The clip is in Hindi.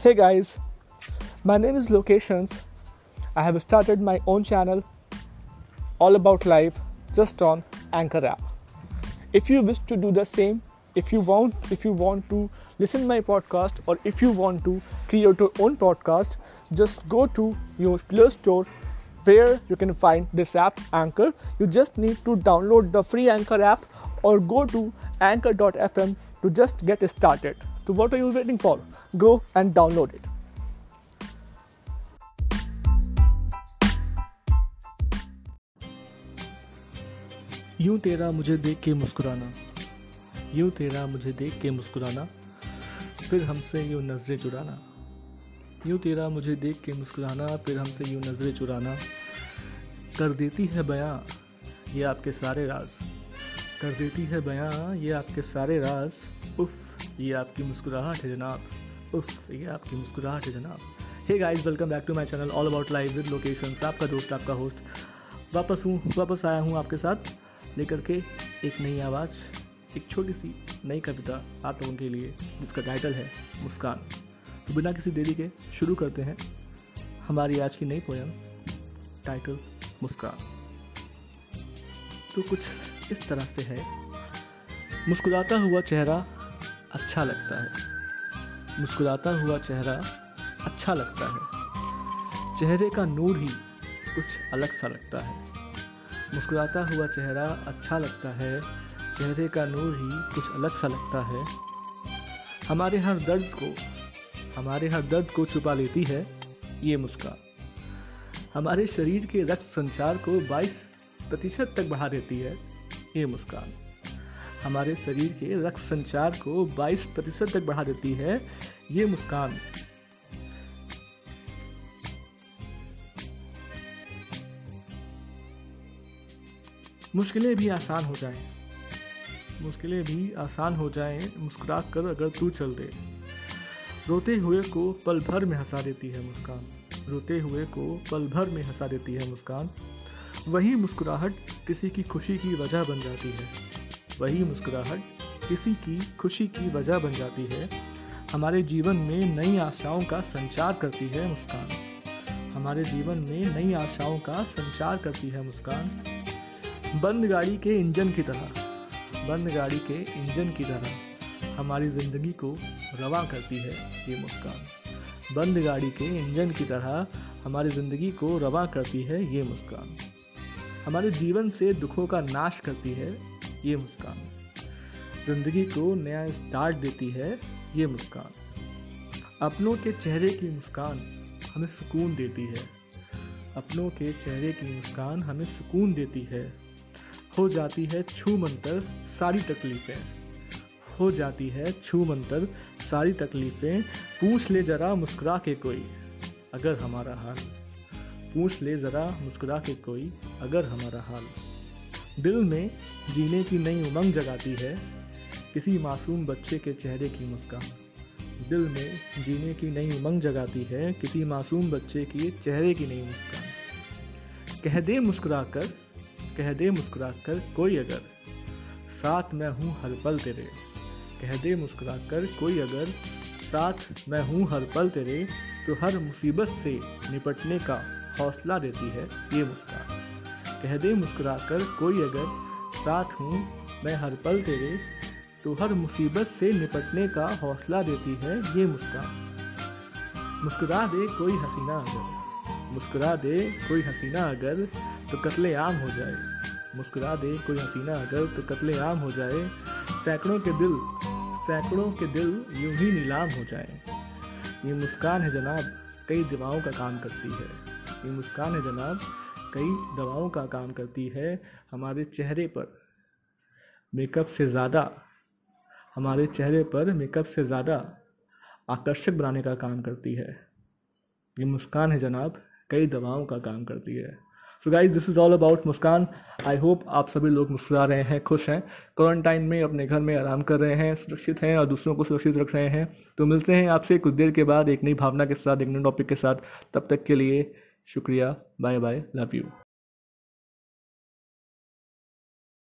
Hey guys, my name is Locations. I have started my own channel all about life just on Anchor app. If you wish to do the same, if you want if you want to listen my podcast or if you want to create your own podcast, just go to your Play Store where you can find this app Anchor. You just need to download the free Anchor app or go to anchor.fm to just get started. So what are you waiting for? Go and download it. यूँ तेरा मुझे देख के मुस्कुराना, यूँ तेरा मुझे देख के मुस्कुराना, फिर हमसे यूँ नज़रें चुराना। यूँ तेरा मुझे देख के मुस्कुराना, फिर हमसे यूँ नज़रें चुराना। कर देती है बयां, ये आपके सारे राज। कर देती है बयां, ये आपके सारे राज। उफ। ये आपकी मुस्कुराहट है जनाब। उफ, ये आपकी मुस्कुराहट है जनाब। Hey guys welcome back to my channel all about live with locations आपका दोस्त, आपका होस्ट वापस हूँ, वापस आया हूँ आपके साथ। लेकर के एक नई आवाज़, एक छोटी सी नई कविता आप लोगों के लिए, जिसका टाइटल है मुस्कान। तो बिना किसी देरी के शुरू करते हैं हमारी आज की नई पोयम टाइटल मुस्कान। तो कुछ इस तरह से है। मुस्कुराता हुआ चेहरा अच्छा लगता है। मुस्कुराता हुआ चेहरा अच्छा लगता है। चेहरे का नूर ही कुछ अलग सा लगता है। मुस्कुराता हुआ चेहरा अच्छा लगता है। चेहरे का नूर ही कुछ अलग सा लगता है। हमारे हर दर्द को, हमारे हर दर्द को छुपा लेती है ये मुस्कान। हमारे शरीर के रक्त संचार को 22 प्रतिशत तक बढ़ा देती है ये मुस्कान। हमारे शरीर के रक्त संचार को 22 प्रतिशत तक बढ़ा देती है। ये मुस्कान। मुश्किलें भी आसान हो जाएँ। मुश्किलें भी आसान हो जाएँ मुस्कुरा कर अगर तू चल दे। रोते हुए को पल भर में हंसा देती है मुस्कान। रोते हुए को पल भर में हंसा देती है मुस्कान। वही मुस्कुराहट किसी की खुशी की वजह बन जाती है। वही मुस्कुराहट किसी की खुशी की वजह बन जाती है। हमारे जीवन में नई आशाओं का संचार करती है मुस्कान। हमारे जीवन में नई आशाओं का संचार करती है मुस्कान। बंद गाड़ी के इंजन की तरह, बंद गाड़ी के इंजन की तरह हमारी ज़िंदगी को रवा करती है ये मुस्कान। बंद गाड़ी के इंजन की तरह हमारी ज़िंदगी को रवा करती है ये मुस्कान। हमारे जीवन से दुखों का नाश करती है ये मुस्कान। ज़िंदगी को नया स्टार्ट देती है ये मुस्कान। अपनों के चेहरे की मुस्कान हमें सुकून देती है। अपनों के चेहरे की मुस्कान हमें सुकून देती है। हो जाती है छू मंतर, सारी तकलीफ़ें। हो जाती है छू मंतर, सारी तकलीफ़ें। पूछ ले जरा मुस्कुरा के कोई, अगर हमारा हाल। पूछ ले ज़रा मुस्कुरा के कोई, अगर हमारा हाल। दिल में जीने की नई उमंग जगाती है किसी मासूम बच्चे के चेहरे की मुस्कान। दिल में जीने की नई उमंग जगाती है किसी मासूम बच्चे की चेहरे की नई मुस्कान। कह दे मुस्कुरा कर कह दे मुस्कुरा कर कोई अगर, साथ मैं हूँ हर पल तेरे। कह दे मुस्कुरा कर कोई अगर, साथ मैं हूँ हर पल तेरे। तो हर मुसीबत से निपटने का हौसला देती है ये मुस्कान। कह दे मुस्कुरा कर कोई अगर साथ हूँ, मैं हर पल तेरे तो हर मुसीबत से निपटने का हौसला देती है। ये मुस्कान मुस्कुरा दे कोई हसीना अगर। मुस्कुरा दे कोई हसीना अगर तो कत्ले आम हो जाए। मुस्कुरा दे कोई हसीना अगर तो कत्ले आम हो जाए। सैकड़ों के दिल, सैकड़ों के दिल यूँ ही नीलाम हो जाए। ये मुस्कान है जनाब, कई दवाओं का काम करती है। ये मुस्कान है जनाब कई दवाओं का काम करती है हमारे चेहरे पर। मेकअप से ज़्यादा, हमारे चेहरे पर मेकअप से ज़्यादा आकर्षक बनाने का काम करती है। ये मुस्कान है जनाब, कई दवाओं का काम करती है। So guys this is all about Muskan. I hope आप सभी लोग मुस्कुरा रहे हैं, खुश हैं। क्वारंटाइन में अपने घर में आराम कर रहे हैं, सुरक्षित हैं और दूसरों को सुरक्षित रख रहे हैं। तो मिलते हैं आपसे कुछ देर के बाद एक नई भावना के साथ, एक नए टॉपिक के साथ। तब तक के लिए शुक्रिया बाय बाय लव यू